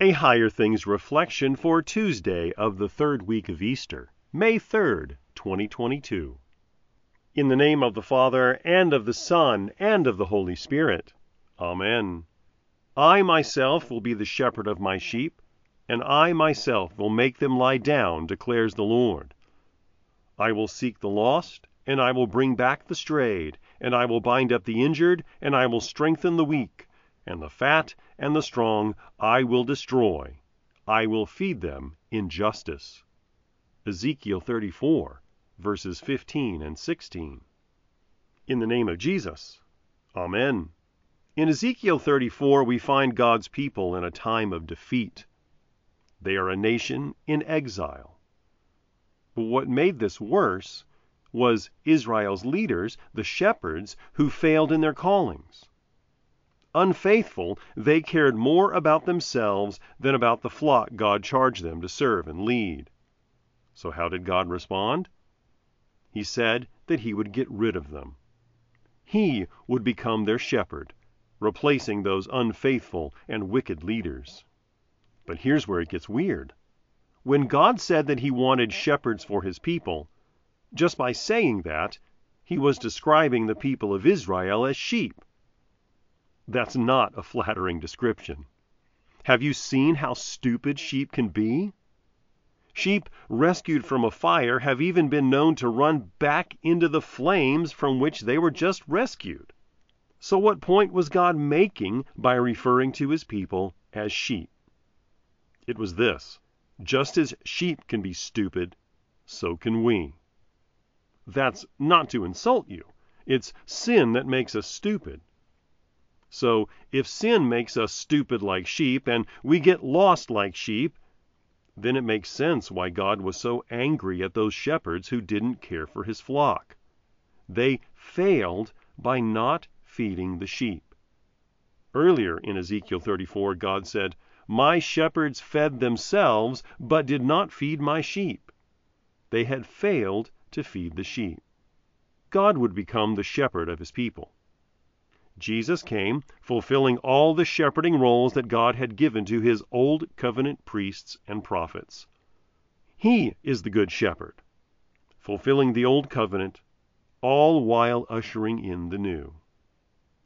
A Higher Things reflection for Tuesday of the third week of Easter, May 3rd, 2022. In the name of the Father, and of the Son, and of the Holy Spirit. Amen. I myself will be the shepherd of my sheep, and I myself will make them lie down, declares the Lord. I will seek the lost, and I will bring back the strayed, and I will bind up the injured, and I will strengthen the weak and the fat and the strong I will destroy. I will feed them in justice. Ezekiel 34, verses 15 and 16. In the name of Jesus. Amen. In Ezekiel 34, we find God's people in a time of defeat. They are a nation in exile. But what made this worse was Israel's leaders, the shepherds, who failed in their callings. Unfaithful, they cared more about themselves than about the flock God charged them to serve and lead. So, how did God respond? He said that He would get rid of them. He would become their shepherd, replacing those unfaithful and wicked leaders. But here's where it gets weird. When God said that He wanted shepherds for His people, just by saying that, He was describing the people of Israel as sheep. That's not a flattering description. Have you seen how stupid sheep can be? Sheep rescued from a fire have even been known to run back into the flames from which they were just rescued. So, what point was God making by referring to his people as sheep? It was this just as sheep can be stupid, so can we. That's not to insult you. It's sin that makes us stupid. So if sin makes us stupid like sheep and we get lost like sheep, then it makes sense why God was so angry at those shepherds who didn't care for his flock. They failed by not feeding the sheep. Earlier in Ezekiel 34, God said, My shepherds fed themselves, but did not feed my sheep. They had failed to feed the sheep. God would become the shepherd of his people. Jesus came, fulfilling all the shepherding roles that God had given to his old covenant priests and prophets. He is the good shepherd, fulfilling the old covenant, all while ushering in the new.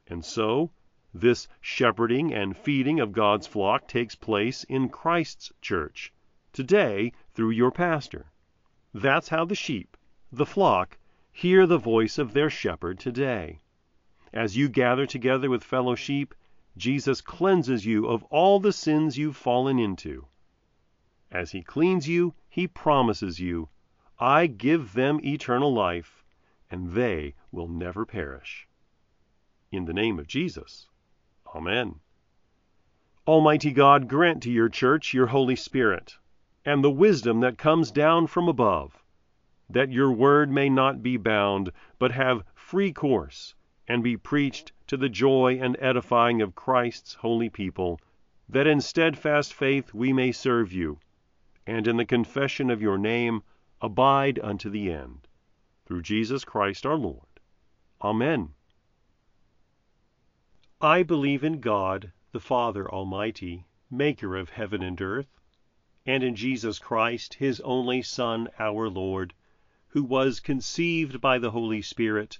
And so, this shepherding and feeding of God's flock takes place in Christ's church, today through your pastor. That's how the sheep, the flock, hear the voice of their shepherd today. As you gather together with fellow sheep, Jesus cleanses you of all the sins you've fallen into. As he cleans you, he promises you, I give them eternal life, and they will never perish. In the name of Jesus. Amen. Almighty God, grant to your church your Holy Spirit, and the wisdom that comes down from above, that your word may not be bound, but have free course and be preached to the joy and edifying of Christ's holy people, that in steadfast faith we may serve you, and in the confession of your name abide unto the end. Through Jesus Christ our Lord. Amen. I believe in God, the Father Almighty, maker of heaven and earth, and in Jesus Christ, his only Son, our Lord, who was conceived by the Holy Spirit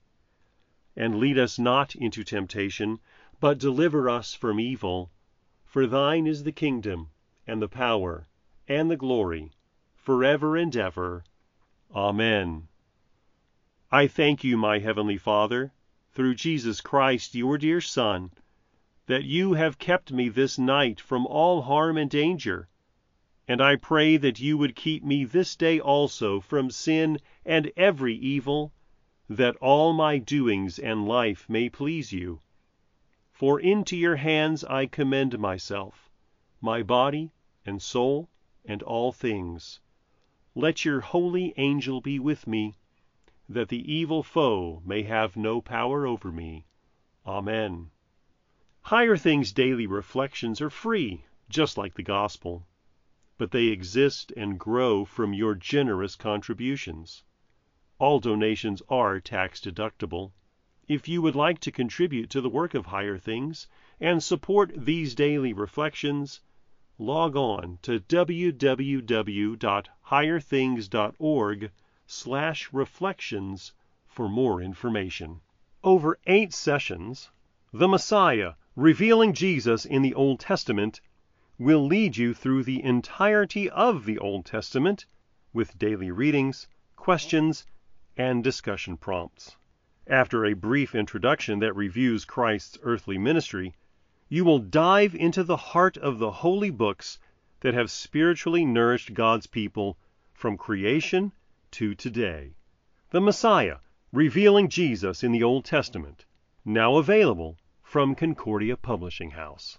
and lead us not into temptation, but deliver us from evil. For thine is the kingdom, and the power, and the glory, forever and ever. Amen. I thank you, my heavenly Father, through Jesus Christ, your dear Son, that you have kept me this night from all harm and danger, and I pray that you would keep me this day also from sin and every evil, that all my doings and life may please you. For into your hands I commend myself, my body and soul and all things. Let your holy angel be with me, that the evil foe may have no power over me. Amen. Higher Things Daily Reflections are free, just like the Gospel, but they exist and grow from your generous contributions. All donations are tax deductible. If you would like to contribute to the work of Higher Things and support these daily reflections, log on to www.higherthings.org slash reflections for more information. Over eight sessions, The Messiah, Revealing Jesus in the Old Testament, will lead you through the entirety of the Old Testament with daily readings, questions, and discussion prompts. After a brief introduction that reviews Christ's earthly ministry, you will dive into the heart of the holy books that have spiritually nourished God's people from creation to today. The Messiah, revealing Jesus in the Old Testament, now available from Concordia Publishing House.